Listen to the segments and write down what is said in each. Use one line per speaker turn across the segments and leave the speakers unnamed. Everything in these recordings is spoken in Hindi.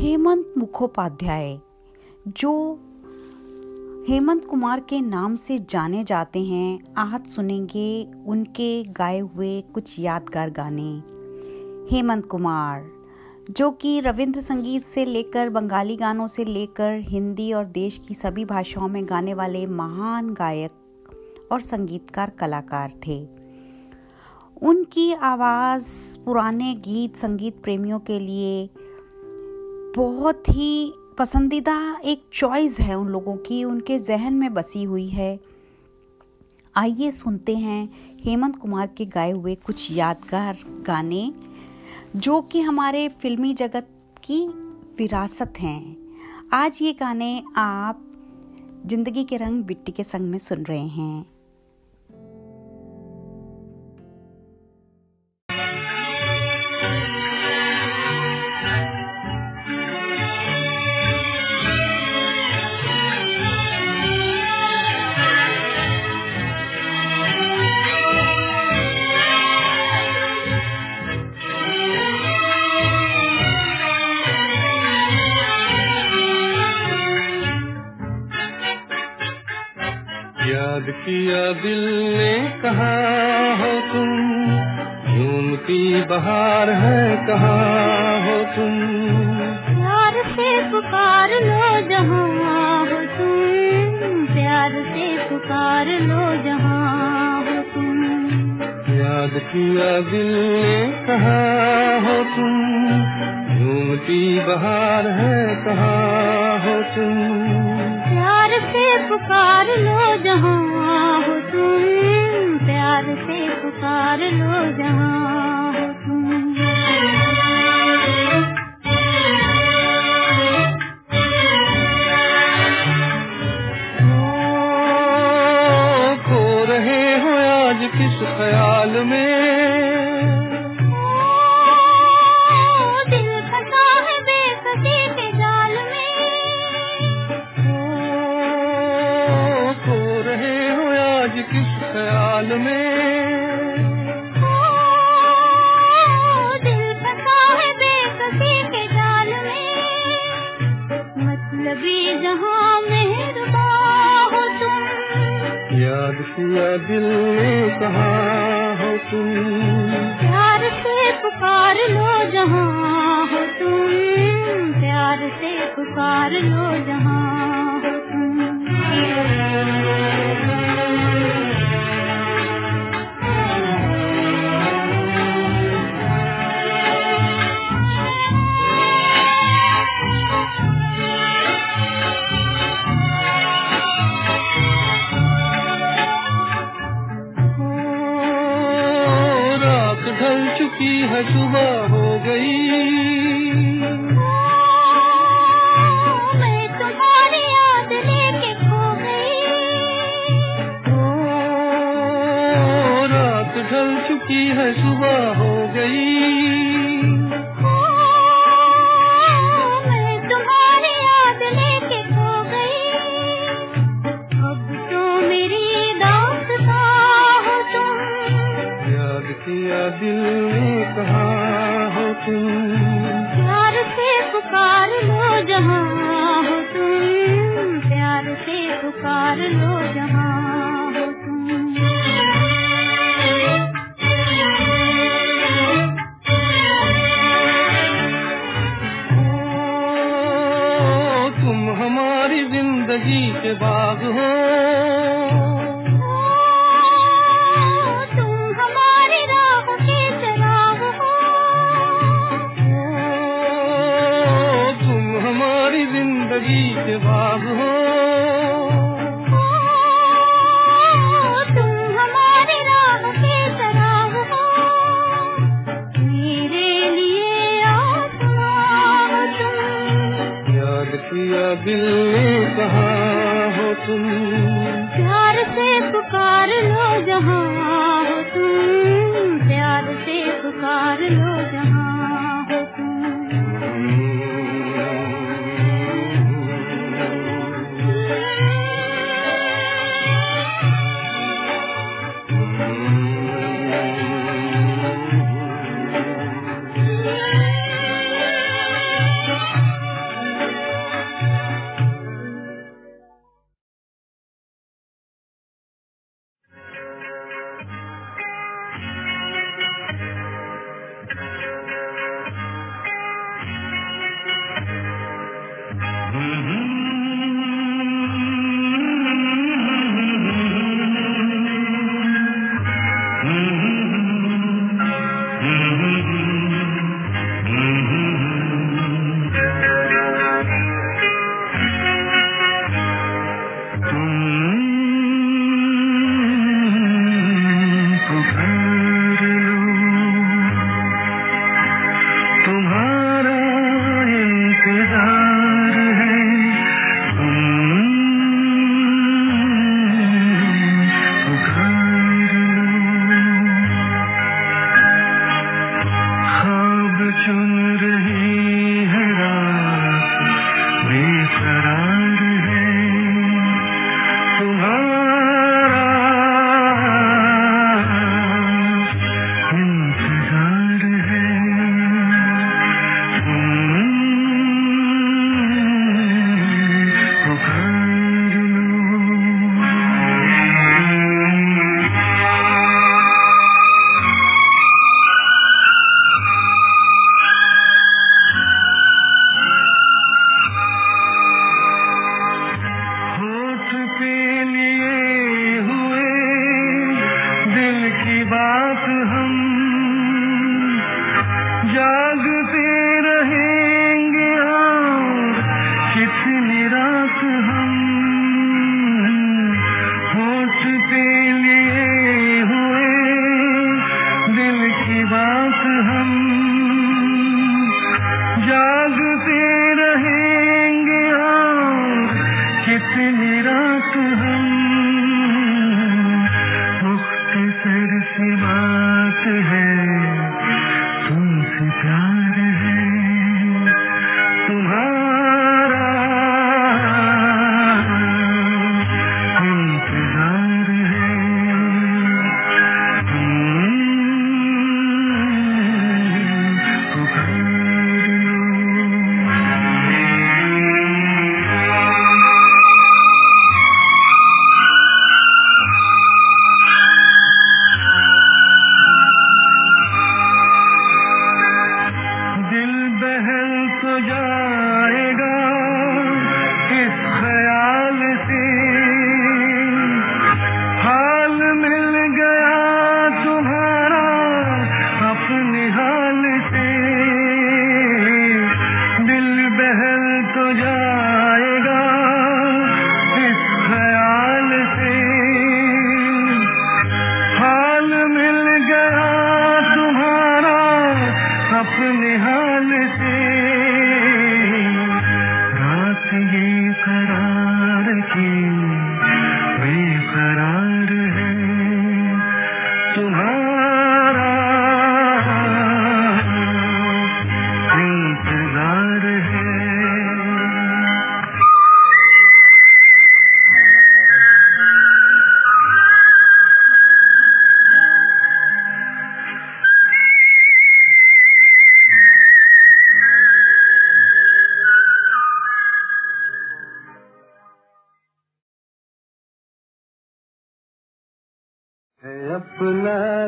हेमंत मुखोपाध्याय, जो हेमंत कुमार के नाम से जाने जाते हैं, आज सुनेंगे उनके गाए हुए कुछ यादगार गाने। हेमंत कुमार, जो कि रविंद्र संगीत से लेकर बंगाली गानों से लेकर हिंदी और देश की सभी भाषाओं में गाने वाले महान गायक और संगीतकार कलाकार थे। उनकी आवाज़ पुराने गीत संगीत प्रेमियों के लिए बहुत ही पसंदीदा एक चॉइस है उन लोगों की, उनके जहन में बसी हुई है। आइए सुनते हैं हेमंत कुमार के गाए हुए कुछ यादगार गाने, जो कि हमारे फिल्मी जगत की विरासत हैं। आज ये गाने आप ज़िंदगी के रंग बिट्टी के संग में सुन रहे हैं।
किया दिल ने कहा हो तुम। झूमती बहार है कहा हो तुम?
प्यार से पुकार लो जहाँ हो तुम। प्यार से पुकार लो जहाँ हो तुम।
याद किया दिल ने कहा हो तुम। झूमती बहार है कहा हो तुम?
पुकार लो जहाँ हो तुम प्यार से पुकार लो जहाँ।
ख्याल में।
है मतलबी जहाँ मेहरबा हो तुम।
याद किया दिल ने कहा हो तुम।
प्यार से पुकार लो जहाँ हो तुम। प्यार से पुकार लो जहाँ हो
ओ, है सुबह हो गई।
मैं तुम्हारी याद लेके खो गई।
ओ, रात ढल चुकी है सुबह।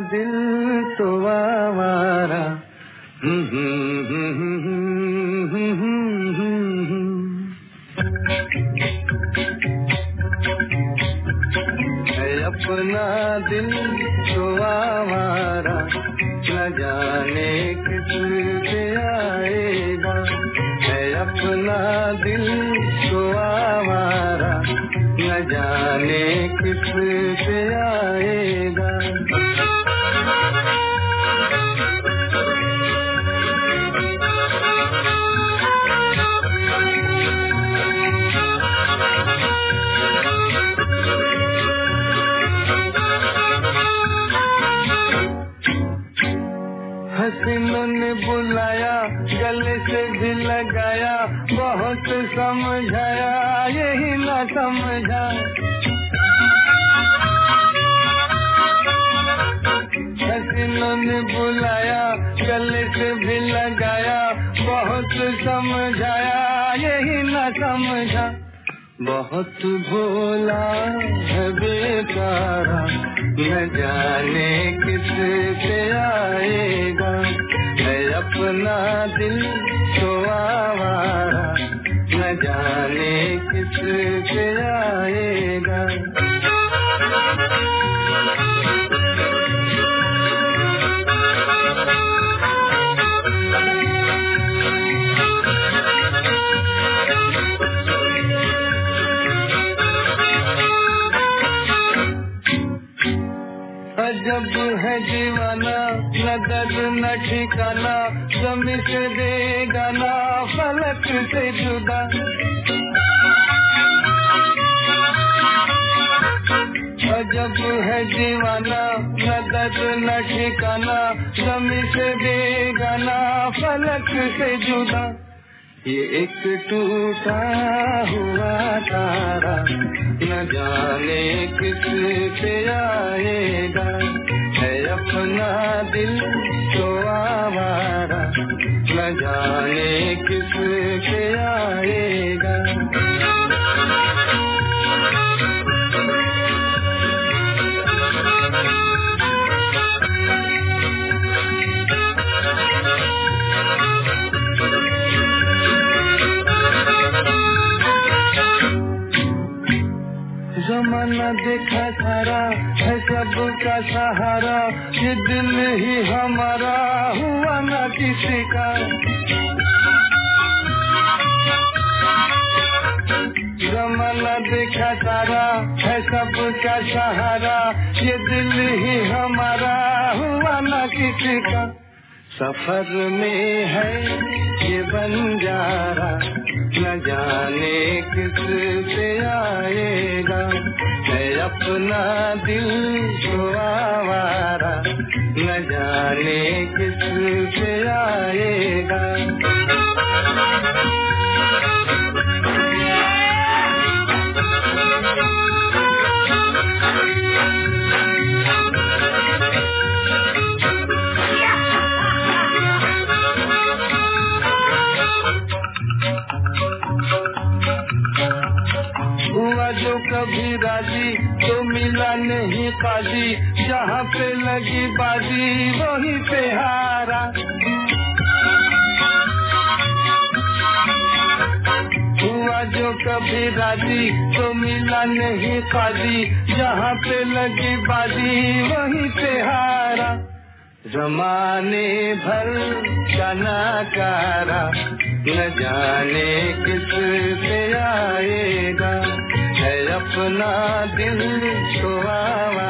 अपना हसीनों ने बुलाया, गले से भी लगाया, बहुत समझाया, यही न समझा। हसीनों ने बुलाया, गले से भी लगाया, बहुत समझाया, यही न समझा। बहुत भोला है बेचारा न जाने किस से आएगा? है अपना दिल तो आवारा, न जाने किस से आएगा। अजब है दीवाना न दर्द न ठिकाना जमी से देगा ना फलक से जुदा। अजब है दीवाना न दर्द न ठिकाना जमी से देगा ना फलक से जुदा। ये एक टूटा हुआ तारा, न जाने किस से आएगा। है अपना दिल तो आवारा, न जाने किस से आएगा। जमाना देखा सारा है सब सबका सहारा। ये दिल ही हमारा हुआ न किसी का। जमाना देखा तारा है सबका सहारा ये दिल ही हमारा हुआ न किसी का। सफ़र में है ये बन बंजारा, न जाने किस से आएगा। है अपना दिल आवारा न जाने किस से आएगा। नहीं जहाँ पे लगी बाजी, वहीं पे हारा। हुआ जो कभी राज़ी तो मिला नहीं पाजी जहाँ पे लगी बाजी, वहीं पे हारा। जमाने भर का नाकारा, न जाने किस से आएगा। है अपना दिल तो आवारा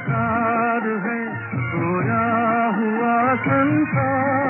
संसार है सोया हुआ संसार।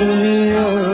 दुनिया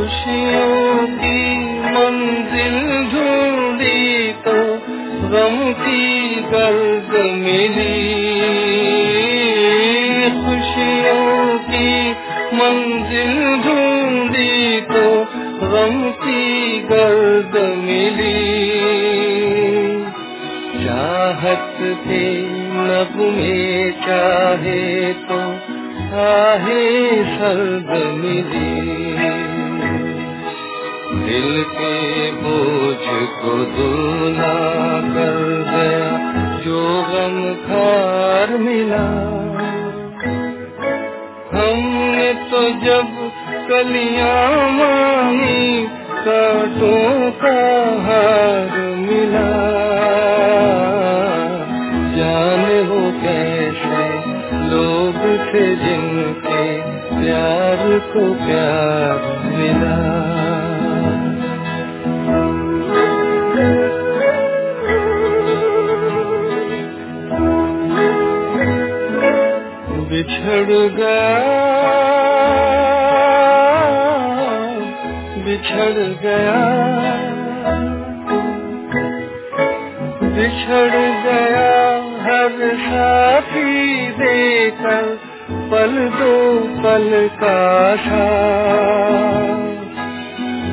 खुशियों की मंजिल ढूंढी तो गम की गर्द मिली। खुशियों की मंजिल ढूंढी तो गम की गर्द मिली। चाहत के नब में चाहे तो आहे सर्द मिली। दिल के बोझ को दूना कर गया जो गम खार मिला। हमने तो जब कलियाँ मांगी, कांटों का हार मिला। जाने हो कैसे लोग थे जिनके प्यार को प्यार मिला। गया बिछड़ गया। बिछड़ गया हर साथी देकर पल दो पल का था।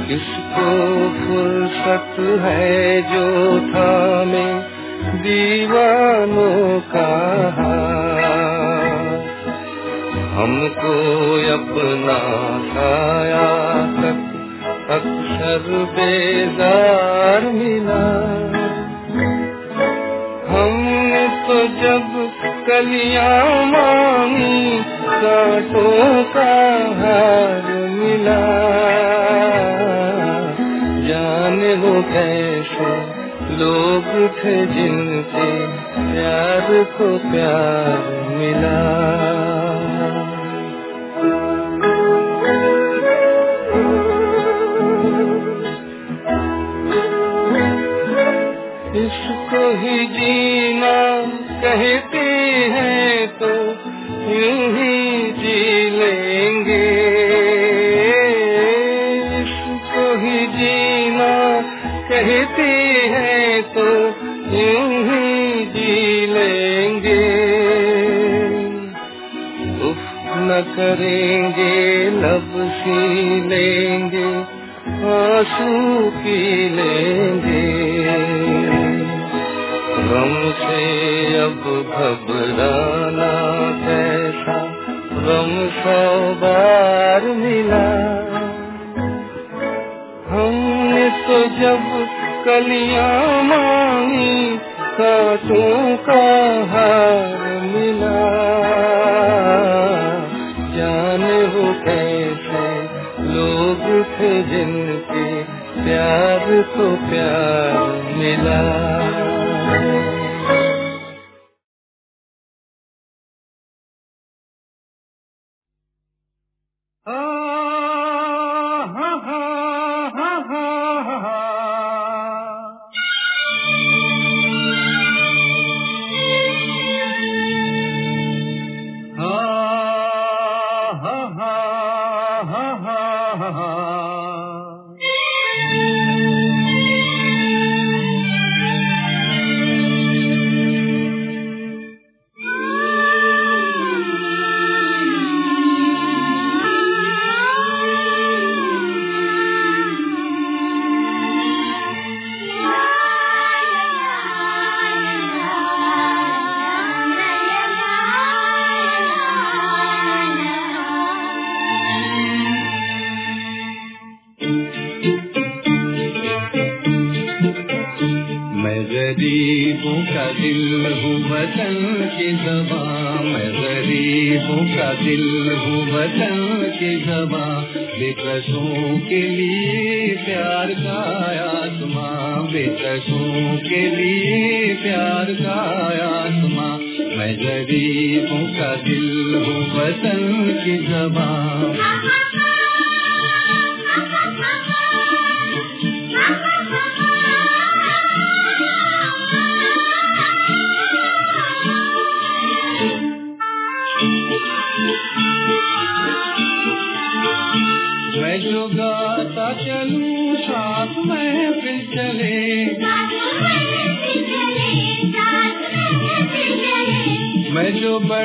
किसको फुर्सत है जो अपना साया तक अक्सर बेजार मिला। हमने तो जब कलियाँ मांगी, कांटों का हार मिला। जाने वो कैसे लोग थे जिनके प्यार को प्यार मिला। ही जी लेंगे। इसको ही जीना कहते हैं तो यूँ ही जी लेंगे। उफ, न करेंगे, लब सी लेंगे, आँसू पी लेंगे। गम से अब घबराना कैसा गम सौ बार मिला। हमने तो जब कलियाँ मांगी कांटों का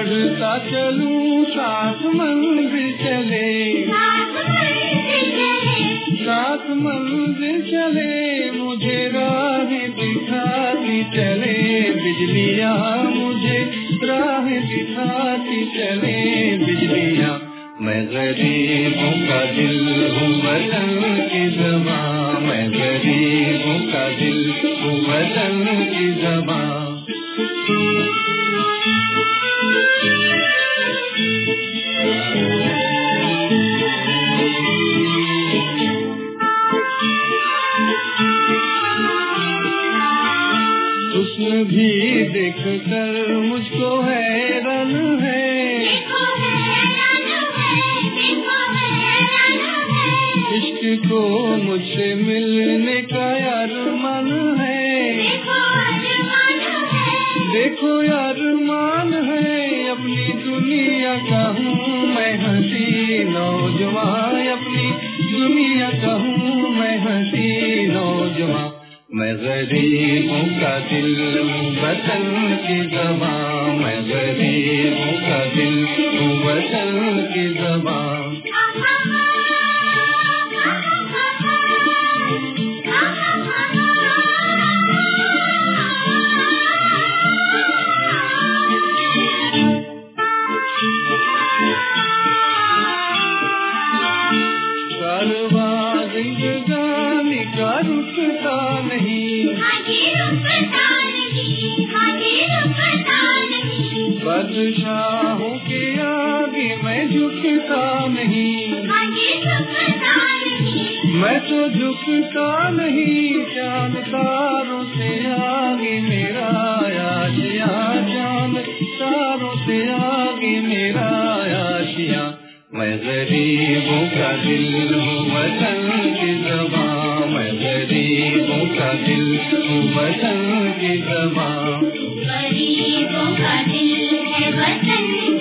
बढ़ता चलूँ, सात मंदिर चले। सात मंदिर चले, मुझे राह दिखाती चले। बिजलिया मुझे राह दिखाती चले। बिजलिया, मैं गरीबों का दिल हूँ, वतन की जबान मैं गरीबों का दिल हूँ, वतन की जबां ki zaman तू के समा गरीबों तो है वतन।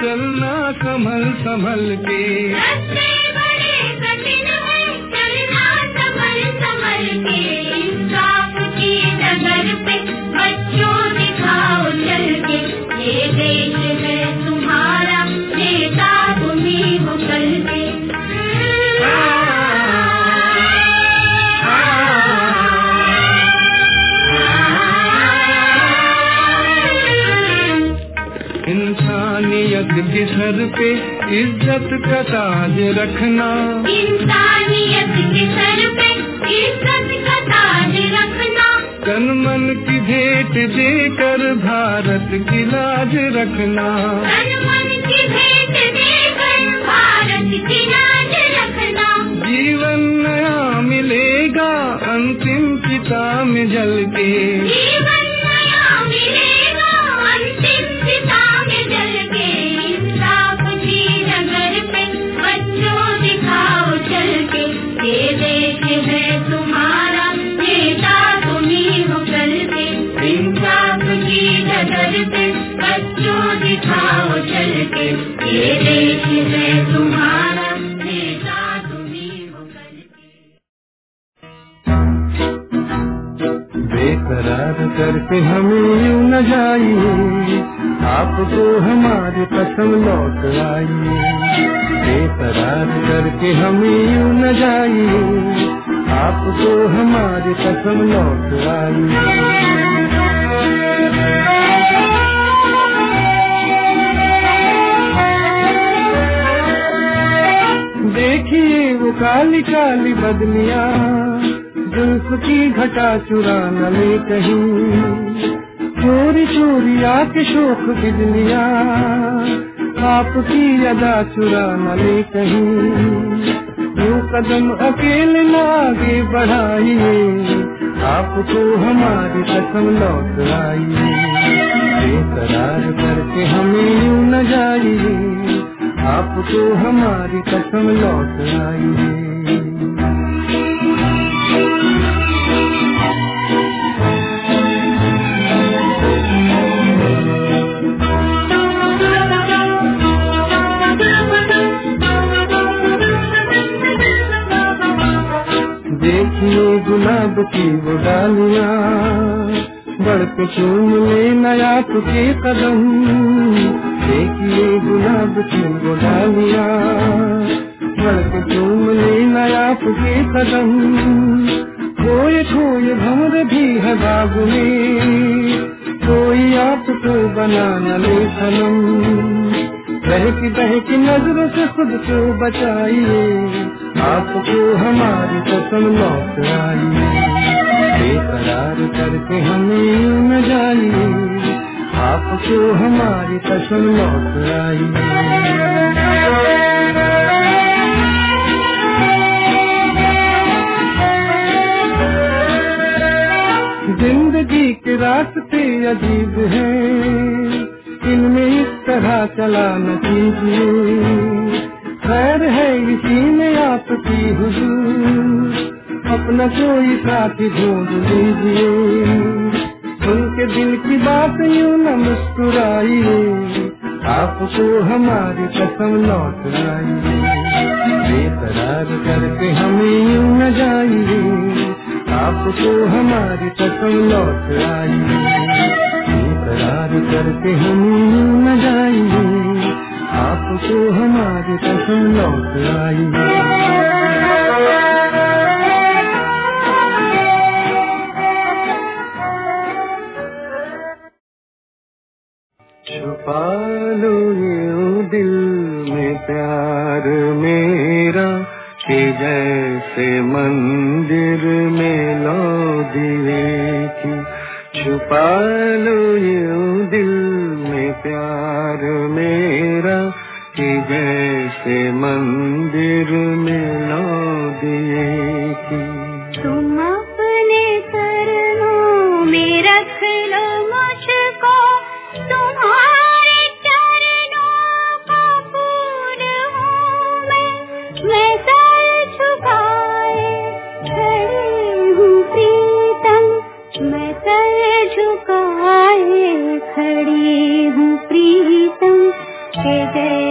चलना संभल संभल के
पे
इज़्ज़त का ताज रखना।
इंसानियत के सर पे इज़्ज़त का ताज रखना।
तन मन की भेंट देकर भारत की लाज रखना।
तन मन की भेंट देकर भारत की लाज रखना।
जीवन नया मिलेगा अंतिम में जल के। हमें यूँ न जाइए। आपको हमारी कसम लौट आइए। बेकरार करके हमें यूँ न जाइए। आपको हमारी कसम लौट आइए। देखिए वो काली काली बदलिया जुल्फ की घटा चुरा न ले कहीं। शोक बिजलिया आपकी अदा चुरा न ले कहीं। यूँ कदम अकेले न आगे बढ़ाइए। आपको हमारी कसम लौट आइए। बेकरार करके हमें यूँ न जाइए। आपको हमारी कसम लौट की वो डालियाँ बढ़ चूम ले नया तुके कदम। देखिए गुलाब की वो डालियाँ बढ़ चूम ले नया के कदम। खोए खोए भंवर भी है बाग में, कोई आपको बना न ले सनम। बहकी बहकी नज़रों से खुद को बचाइए, आपको हमारी पसंद लौट आइए। बेकरार करके हमें न जाइए आपको हमारी कसम लौट आइए ज़िंदगी के रास्ते अजीब हैं। इनमें इस तरह चला न कीजिए। खैर है इसी में आपकी हुजूर। अपना कोई साथी ढूंढ लीजिए। उनके दिल की बात यूँ न मुस्कुराइए। आपको हमारी कसम लौट आइए। बेकरार करके हमें यूँ न जाइए। आपको हमारी कसम लौट आइए। बेकरार करके हम न जाइए। आपको हमारी कसम लौट आइए। छुपा लो यूँ दिल में प्यार मेरा, कि जैसे मंदिर में लो दिए की छुपा लो यूँ दिल में प्यार मेरा, कि जैसे मंदिर में लो दिए
खड़ी हूँ प्रीतम। के जैसे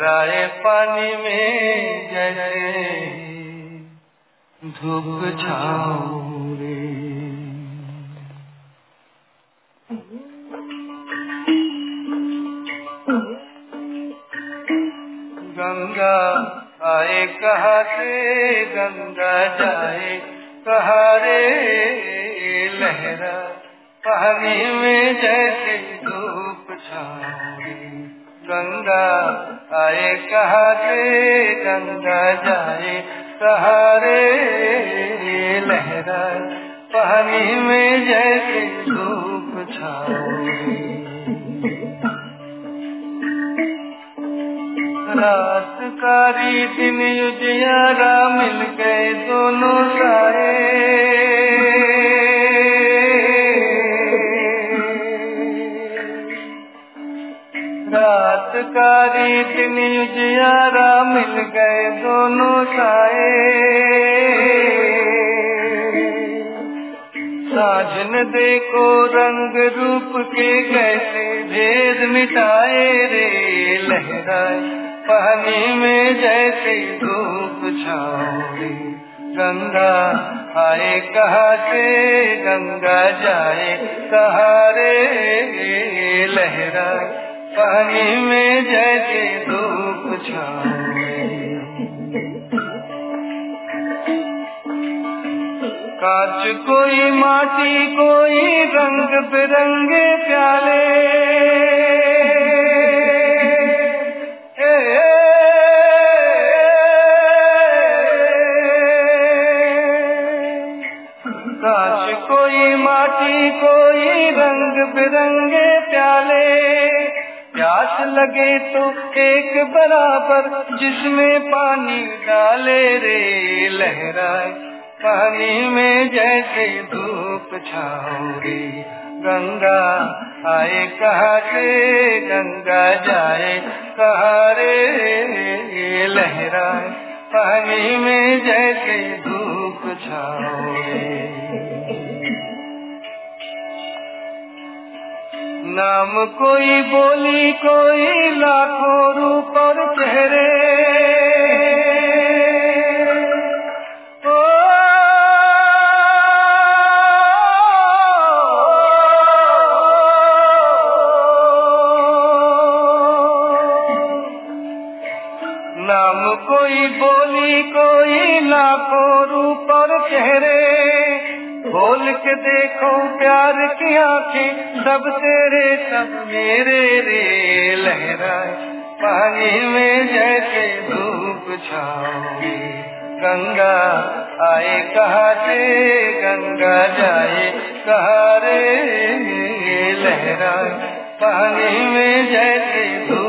राय पानी में जैसे धूप छाओ रे गंगा आए कहा से? गंगा जाए Krishna तो एक बराबर जिसमें पानी डाले रे, लहराए। पानी में जैसे धूप छाओगे, गंगा आए कहा से गंगा जाए कहा रे लहराए। पानी में जैसे धूप छाओगे। নাম কই বলি কই লাখো রূপর চেহরে। নাম কই বলি কই লাখো রূপ
खोल के देखो प्यार की आँखें, सब तेरे, सब मेरे रे। लहराए, पानी में जैसे धूप छाओगे। गंगा आए, कहा से गंगा जाए? कहा रे? लहराए, पानी में जैसे धूप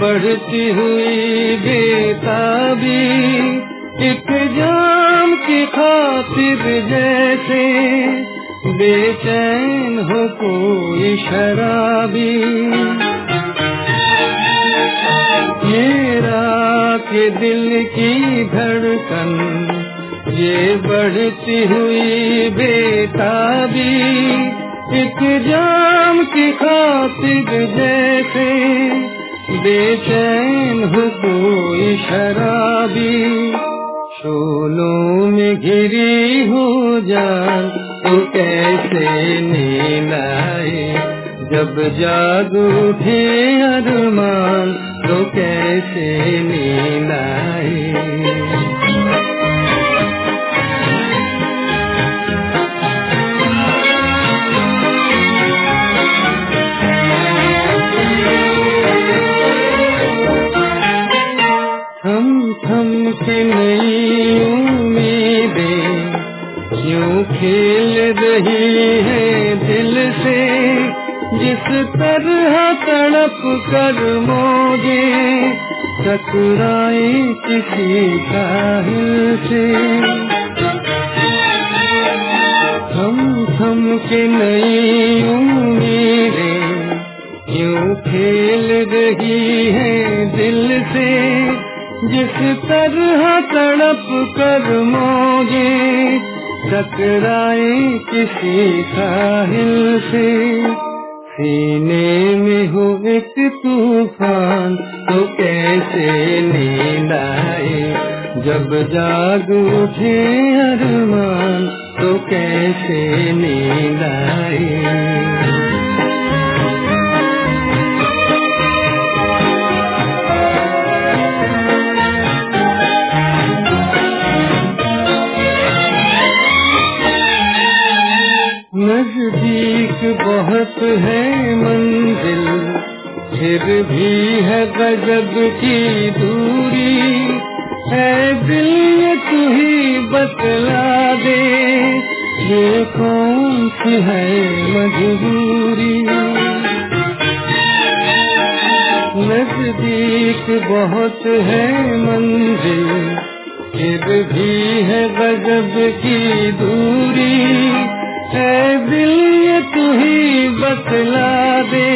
बढ़ती हुई बेताबी, एक जाम की खातिर जैसे बेचैन हो कोई शराबी। मेरा के दिल की धड़कन, ये बढ़ती हुई बेताबी, एक जाम की खातिर जैसे बेचैन हो कोई शराबी, शोलों में घिरी हो जान तो कैसे नींद आए? जब जाग उठे अरमान तो कैसे नींद आए? के नई उम्मीदें यूँ खेल रही है दिल से? जिस तरह तड़प कर मोगे टकराए किसी काहिल से। थम थम के नई उम्मीदें यूँ खेल रही है दिल से? जिस तरह तड़प कर मोगे, टकराए किसी साहिल से। सीने में हो एक तूफ़ान तो कैसे नींद आए? जब जाग उठे अरमान तो कैसे नींद आए? नज़दीक बहुत है मंजिल, फिर भी है गजब की दूरी। है दिल तू ही बतला दे, ये कौन सी है मजबूरी? नज़दीक बहुत है मंजिल, फिर भी है गजब की दूरी। है दिल ये तू ही बतला दे।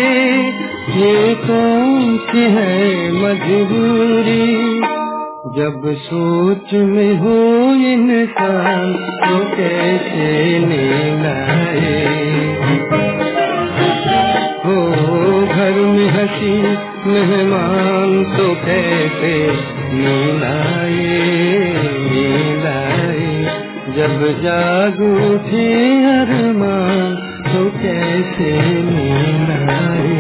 ये कौन सी है मजबूरी? जब सोच में हो इंसान तो कैसे नींद आए हो घर में हँसी मेहमान तो कैसे नींद आए जब जाग उठे अरमान तो कैसे नींद आए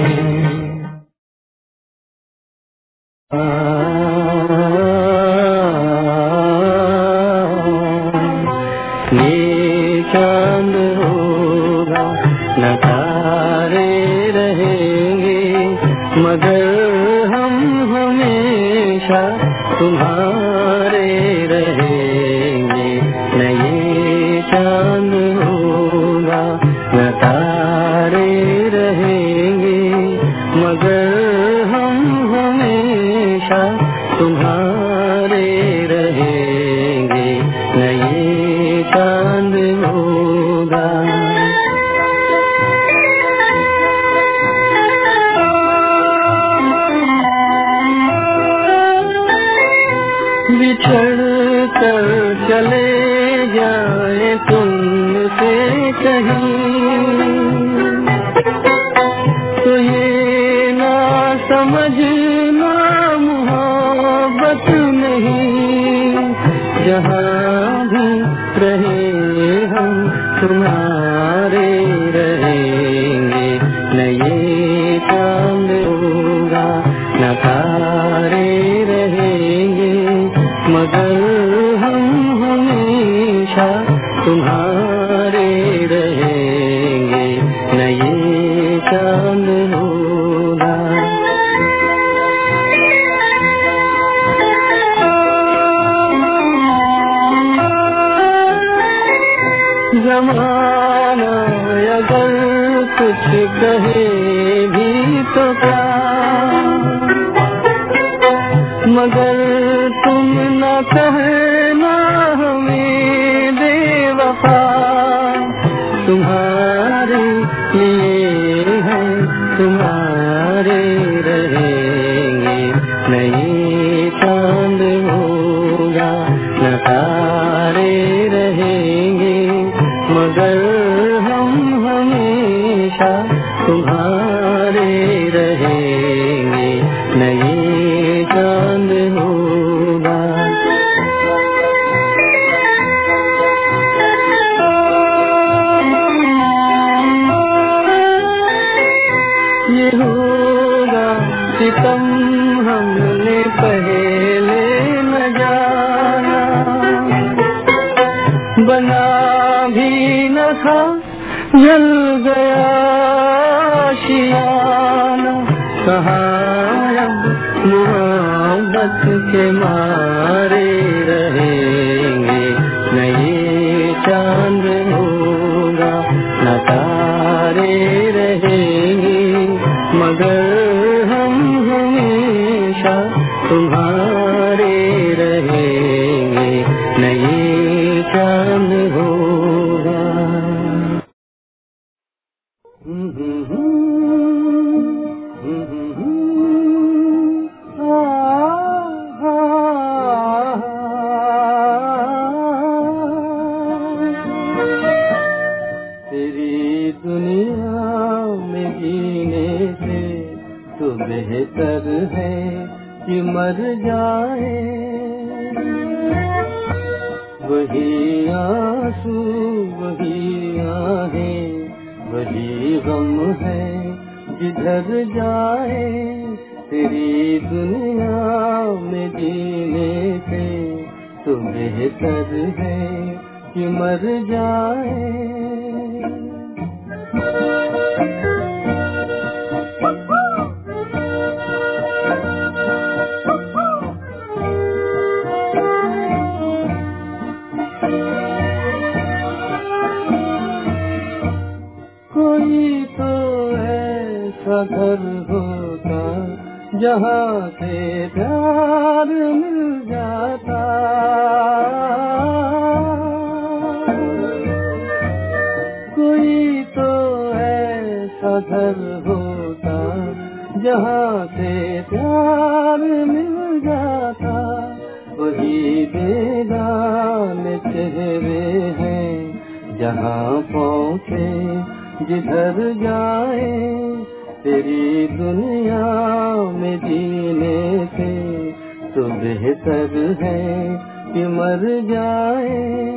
हमेशा तुम्हारे रहेंगे न ये चाँद होगा। जमाना अगर कुछ कहे जीने से तुम्हें कर है कि मर जाए। कोई तो सघ जहाँ से प्यार मिल जाता। कोई तो ऐसा घर होता जहाँ से प्यार मिल जाता। वही बेगान चेहरे हैं जहाँ पहुँचे जिधर जाए। तेरी दुनिया में जीने से तो बेहतर है कि मर जाए।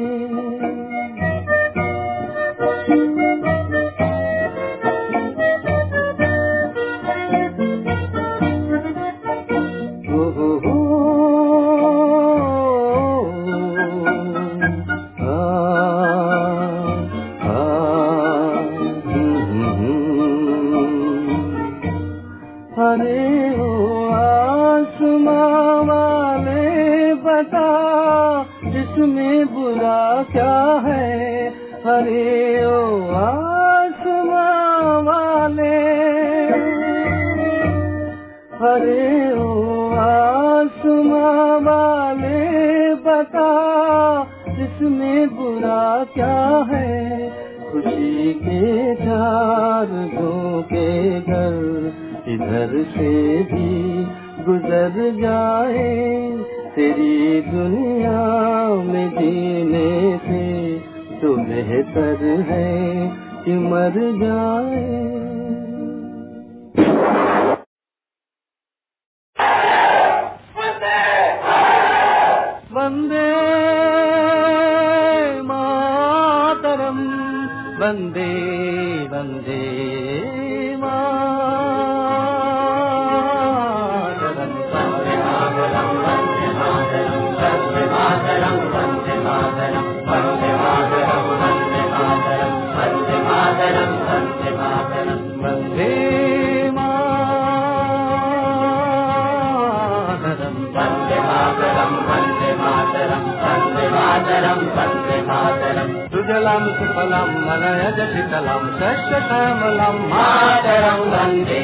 शीतलां शस्यश्यामलां मातरं वंदे।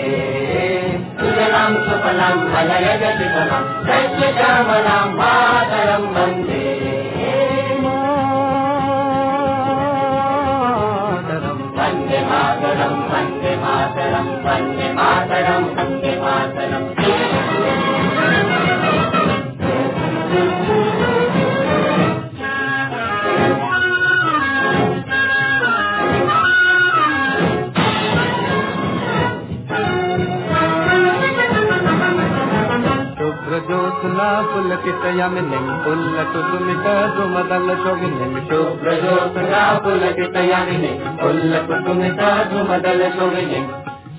सुजलां सुफलां मलयज शीतलां కుసుమిక ధుమదల శోభిని శుభ్రజోషగా పులకితయాని కుల్ల కుసుమిక ధుమదల శోభిని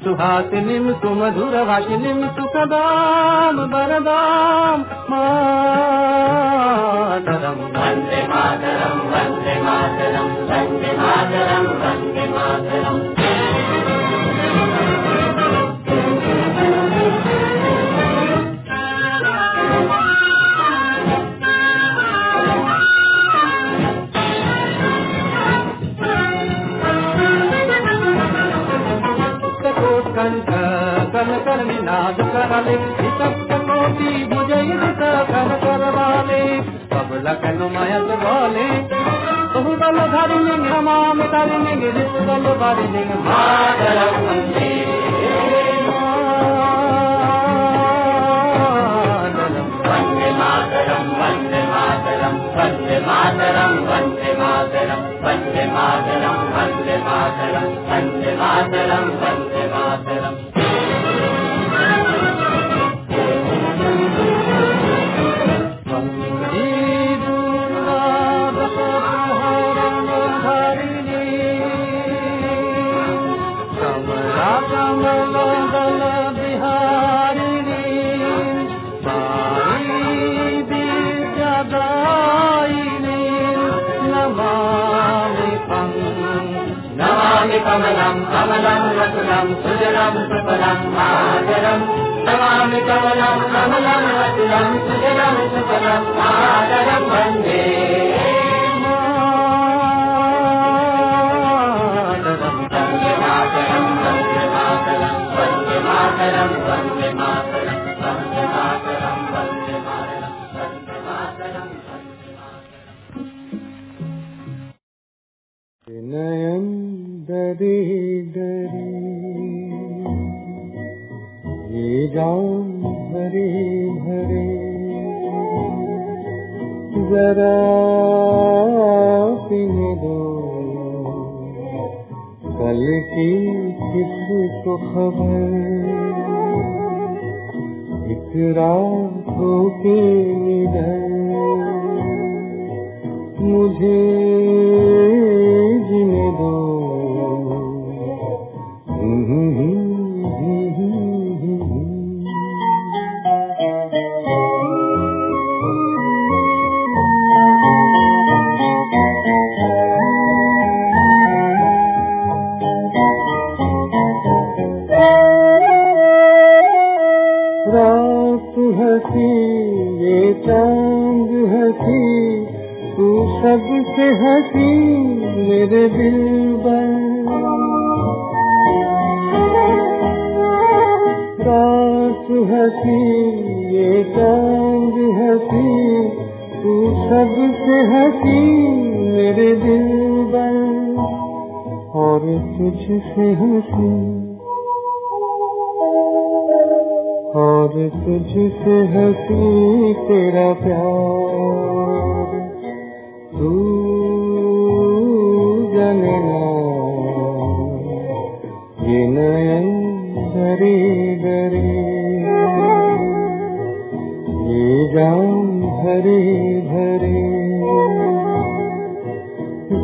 సుహాసినిం సుమధుర వాసినిం సుఖదాం వరదాం. మాతరం వందే మాతరం వందే మాతరం
వందే మాతరం వందే మాతరం. నినాదుకరలే వితప్తకోటి భుజయుత కనకరవాలే కబులకనుమయతు బోలే బహుబల ధరిణి నమామి ధరిణి గిరిసుదలు భరిణి మాదరం వందే మాతరం వందే మాతరం వందే మాతరం వందే మాతరం వందే మాతరం వందే మాతరం వందే మాతరం कमलम् कमलम् रतुलम् सुजलम् सफलम् मादरम् नमामि कमलम् कमलम् रतुलम् सुजलम् सफलम् मादरम् वन्दे मातरम् वन्दे मातरम् वन्दे मातरम् वन्दे मातरम् वन्दे मातरम् वन्दे
मातरम् जान भरे भरे जरा पीने दो। कल की किसको खबर। एक रातों के निधन मुझे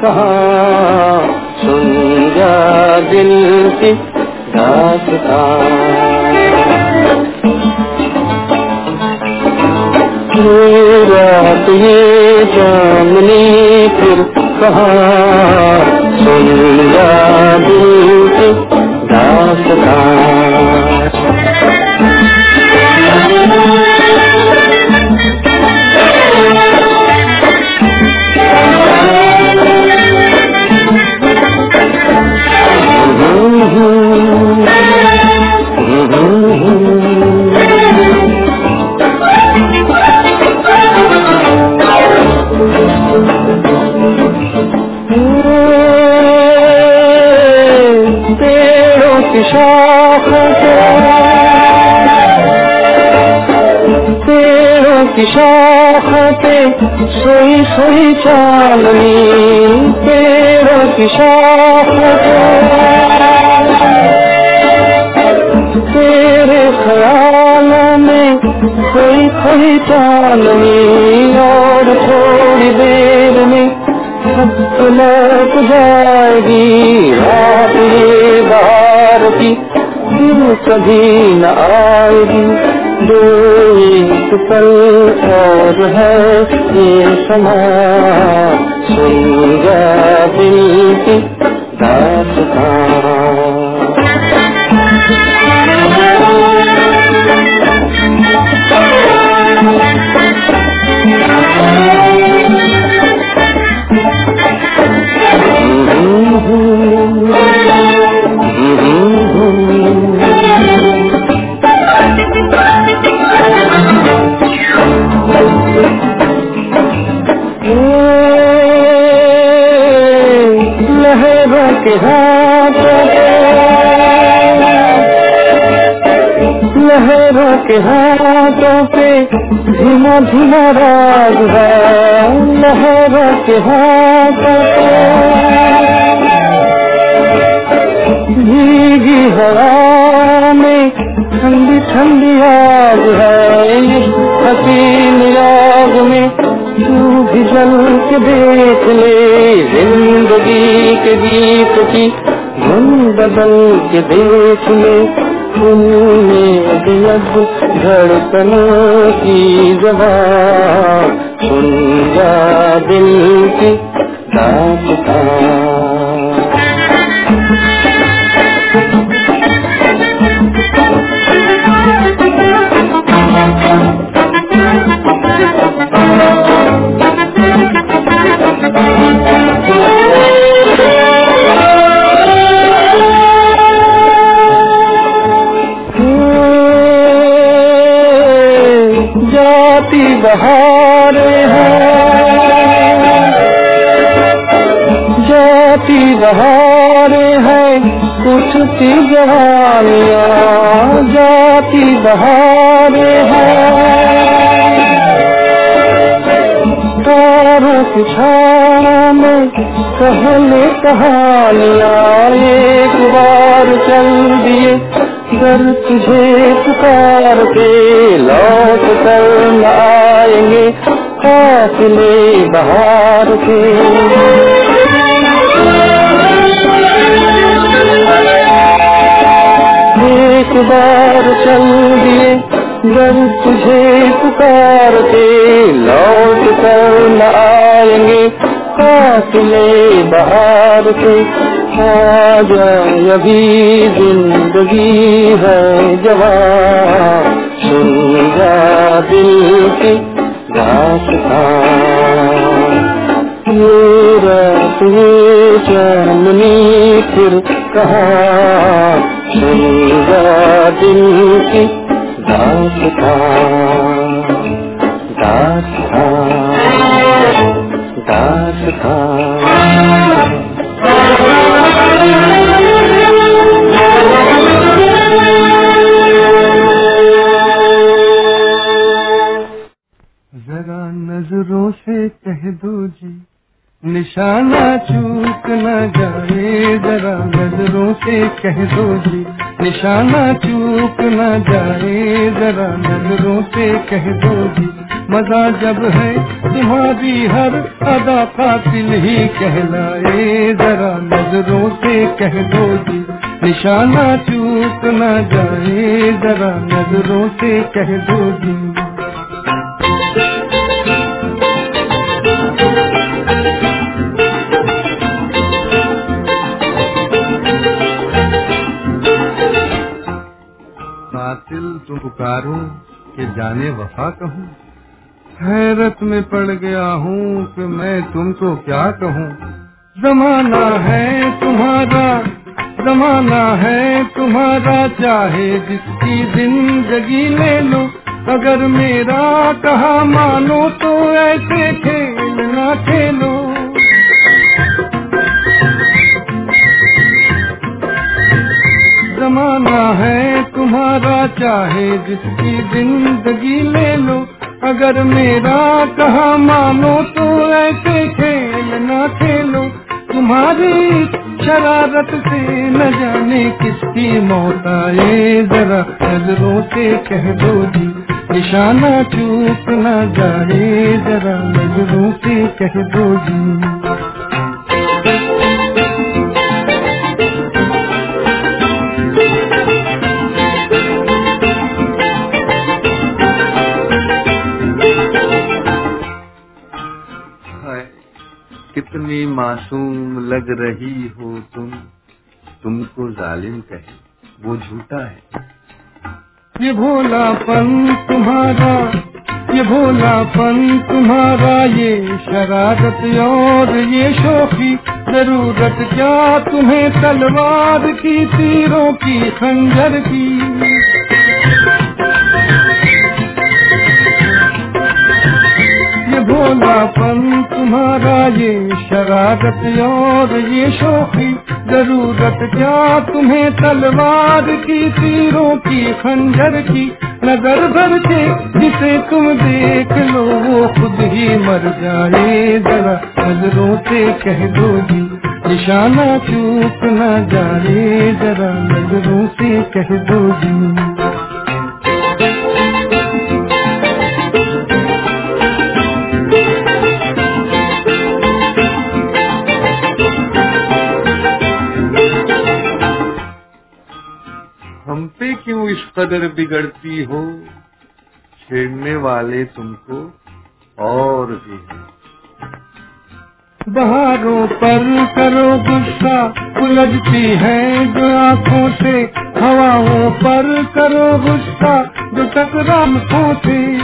कहाँ, सुन जा दिल की दास्तां रात ये चांदनी फिर कहाँ, सुन जा दिल की दास्तां पेड़ों की शाख पेड़ों की शाख पे सोई सोई चांदनी पेड़ों की शाख तेरे ख्याल में कोई कोई चांदनी और थोड़ी देर में सब लौट जाएगी। रात ये बाहर की दिन कभी न आएगी। जो एक पल और है ये समा। सुन जा दिल की दास्तां। हाथों लहरों के हाथों पे धीमा धीमा राग है। लहरों के हाथों पे भीगी हवा में ठंडी ठंडी आग है। हसीन आग में के गीत की धुन बदल के देख ले। तुमने भी अब धड़कनों की जबान सुन जा दिल की दास्तां जाती बहार है। जाती बहार है उठती जवानियाँ जाती बहार है। तारों की छाया में कहले कहानियाँ एक बार चल दिए। कर तुझे पुकार के लौट कर आएँगे काफिले बहार के। एक बार चल दिए घर तुझे पुकार के लौट कर न आएँगे काफिले बहार के अभी ज़िंदगी है जवान। सुन जा दिल की दास्तां ये रात, ये फिर कहाँ? सुन दिल की
जरा नज़रों से कह दो जी, निशाना चूक न जाए। जरा नज़रों से कह दो जी, निशाना चूक न जाए, जरा नज़रों से कह दो जी
मज़ा जब है तुम्हारी हर अदा कातिल ही कहलाए। जरा नज़रों से कह दो जी निशाना चूक ना जाए, जरा नज़रों से कह दो कातिल तुम पुकारो कि जाने वफा कहूँ। हैरत में पड़ गया हूँ कि मैं तुमको क्या कहूँ। जमाना है तुम्हारा, जमाना है तुम्हारा, चाहे जिसकी ज़िंदगी ले लो। अगर मेरा कहा मानो तो ऐसे खेल ना खेलो। जमाना है, तुम्हारा चाहे जिसकी ज़िंदगी ले लो। अगर मेरा कहा मानो तो ऐसे खेल ना खेलो। तुम्हारी शरारत से न जाने किसकी मौत आए। जरा नज़रों से कह दो जी, निशाना चूक न जाए। जरा नज़रों से कह दो जी।
कितनी मासूम लग रही हो तुम? तुमको जालिम कहे, वो झूठा है।
ये भोलापन तुम्हारा, ये भोलापन तुम्हारा, ये शरारत और ये शोखी, ज़रूरत क्या तुम्हें तलवार की तीरों की, खंजर की? भोलापन तुम्हारा ये शरारत और ये शोखी ज़रूरत क्या तुम्हें तलवार की, तीरों की, खंजर की? नज़र भर के जिसे तुम देख लो, वो खुद ही मर जाए। जरा नज़रों से कह दो जी, निशाना चूक न जाए। जरा नज़रों से कह दो जी।
कदर बिगड़ती हो, छेड़ने वाले तुमको और भी हैं।
बहारों पर करो गुस्सा, उलझती है जो आँखों से। हवाओं पर करो गुस्सा, जो टकराओं से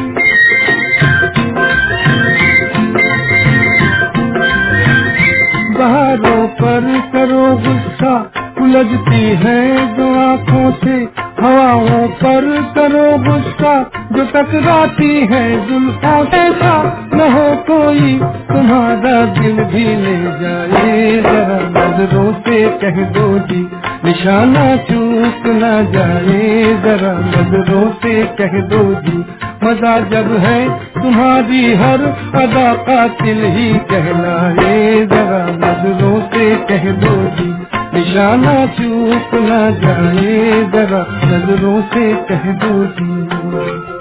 बहारों पर करो गुस्सा, उलझती है जो आँखों से। हवाओं पर करो गुस्सा। जो टकराती है जुल्फों सा न हो कोई, तुम्हारा दिल भी ले जाए। जरा नज़रों से कह दो जी, निशाना चूक न जाए। जरा नज़रों से कह दो जी, मज़ा जब है, तुम्हारी हर अदा का दिल ही कहलाए। जरा नज़रों से कह दो जी निशाना चूक ना जाए जरा नज़रों से कह दो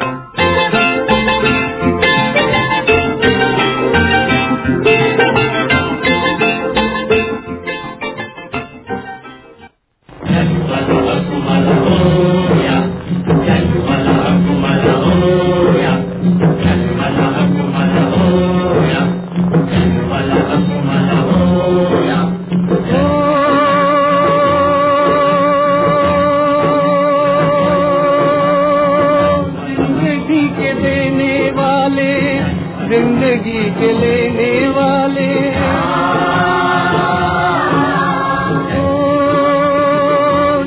के लेने वाले।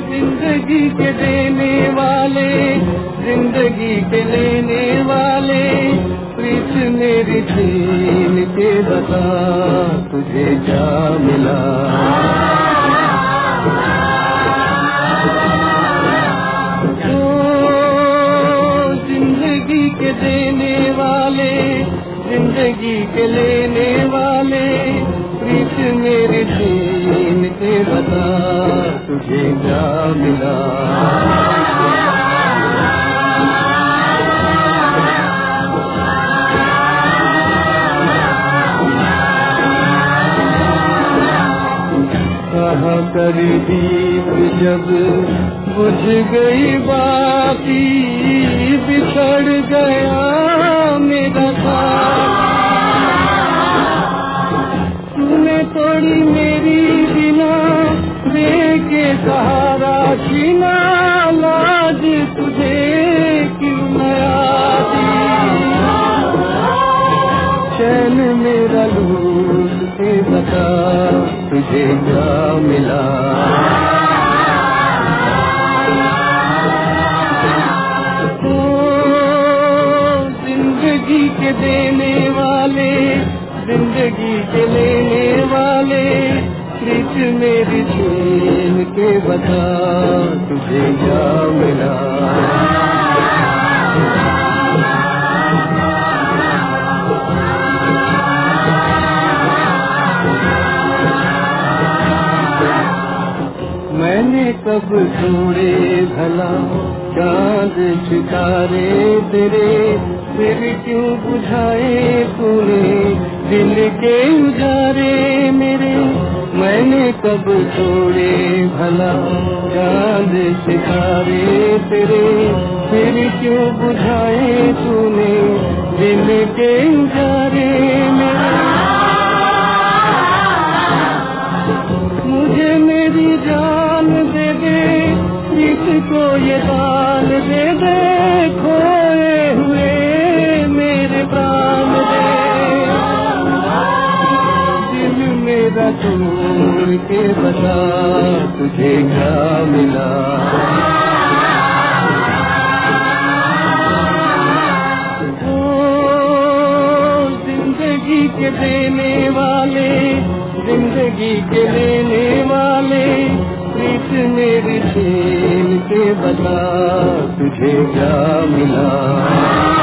ज़िंदगी के देने वाले ज़िंदगी के लेने वाले प्रीत मेरी के बता तुझे क्या मिला। ओ, के देने वाले ज़िंदगी के लेने वाले, प्रीत मेरे दीन के बता तुझे जा मिला। कहा कर दीप जब बुझ गई बाकी बिछड़ गया बता तुझे क्या मिला? ज़िंदगी के देने वाले, ज़िंदगी के लेने वाले, प्रीत मेरी छीन के बता तुझे क्या मिला? कब छोड़े भला, चाँद सितारे तेरे, फिर क्यों बुझाए तूने? दिल के उजारे मेरे, मैंने कब छोड़े भला? चाँद सितारे तेरे, फिर क्यों बुझाए तूने? दिल के उजारे खोए हुए मेरे प्राण दिल मेरा तोड़ के बता तुझे क्या मिला। ज़िंदगी के देने वाले, ज़िंदगी के लेने वाले, प्रीत मेरी छीन के बता तुझे क्या मिला?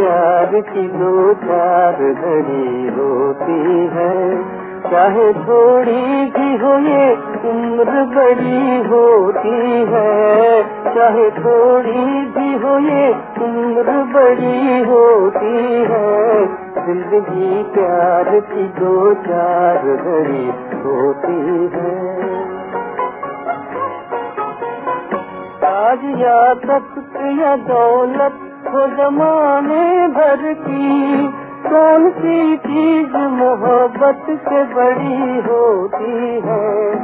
प्यार की दो चार घड़ी होती है। चाहे थोड़ी भी हो ये उम्र बड़ी होती है। चाहे थोड़ी भी हो ये उम्र बड़ी होती है। ज़िंदगी प्यार की दो चार घड़ी होती है। आज या तख्त या दौलत हो जमाने भर की, कौन सी चीज़ मोहब्बत से बड़ी होती है?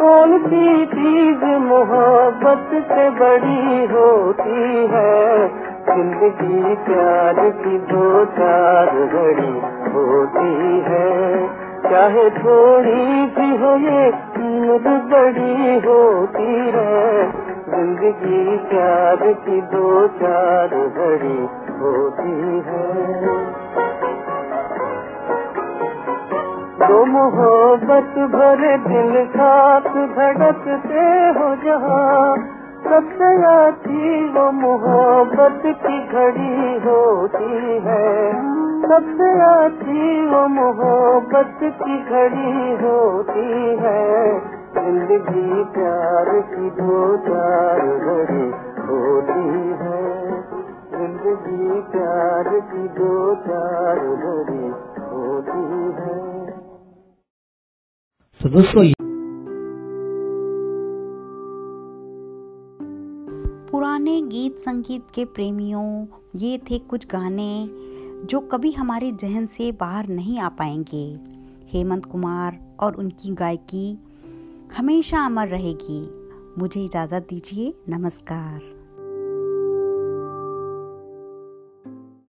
कौन सी चीज़ मोहब्बत से बड़ी होती है? ज़िंदगी प्यार की दो चार घड़ी होती है। चाहे थोड़ी भी हो ये बड़ी होती है। ज़िंदगी प्यार की दो चार घड़ी होती है। दो मोहब्बत भरे दिल साथ धड़कते हो जहाँ सबसे अच्छी वो मोहब्बत की घड़ी होती है। सबसे अच्छी वो मोहब्बत की घड़ी होती है। ज़िंदगी प्यार की दो चार घड़ी होती है। ज़िंदगी प्यार की दो चार घड़ी होती है।
तो दोस्तों
पुराने गीत संगीत के प्रेमियों ये थे कुछ गाने जो कभी हमारे जहन से बाहर नहीं आ पाएँगे। हेमंत कुमार और उनकी गायकी हमेशा अमर रहेगी। मुझे इजाज़त दीजिए। नमस्कार।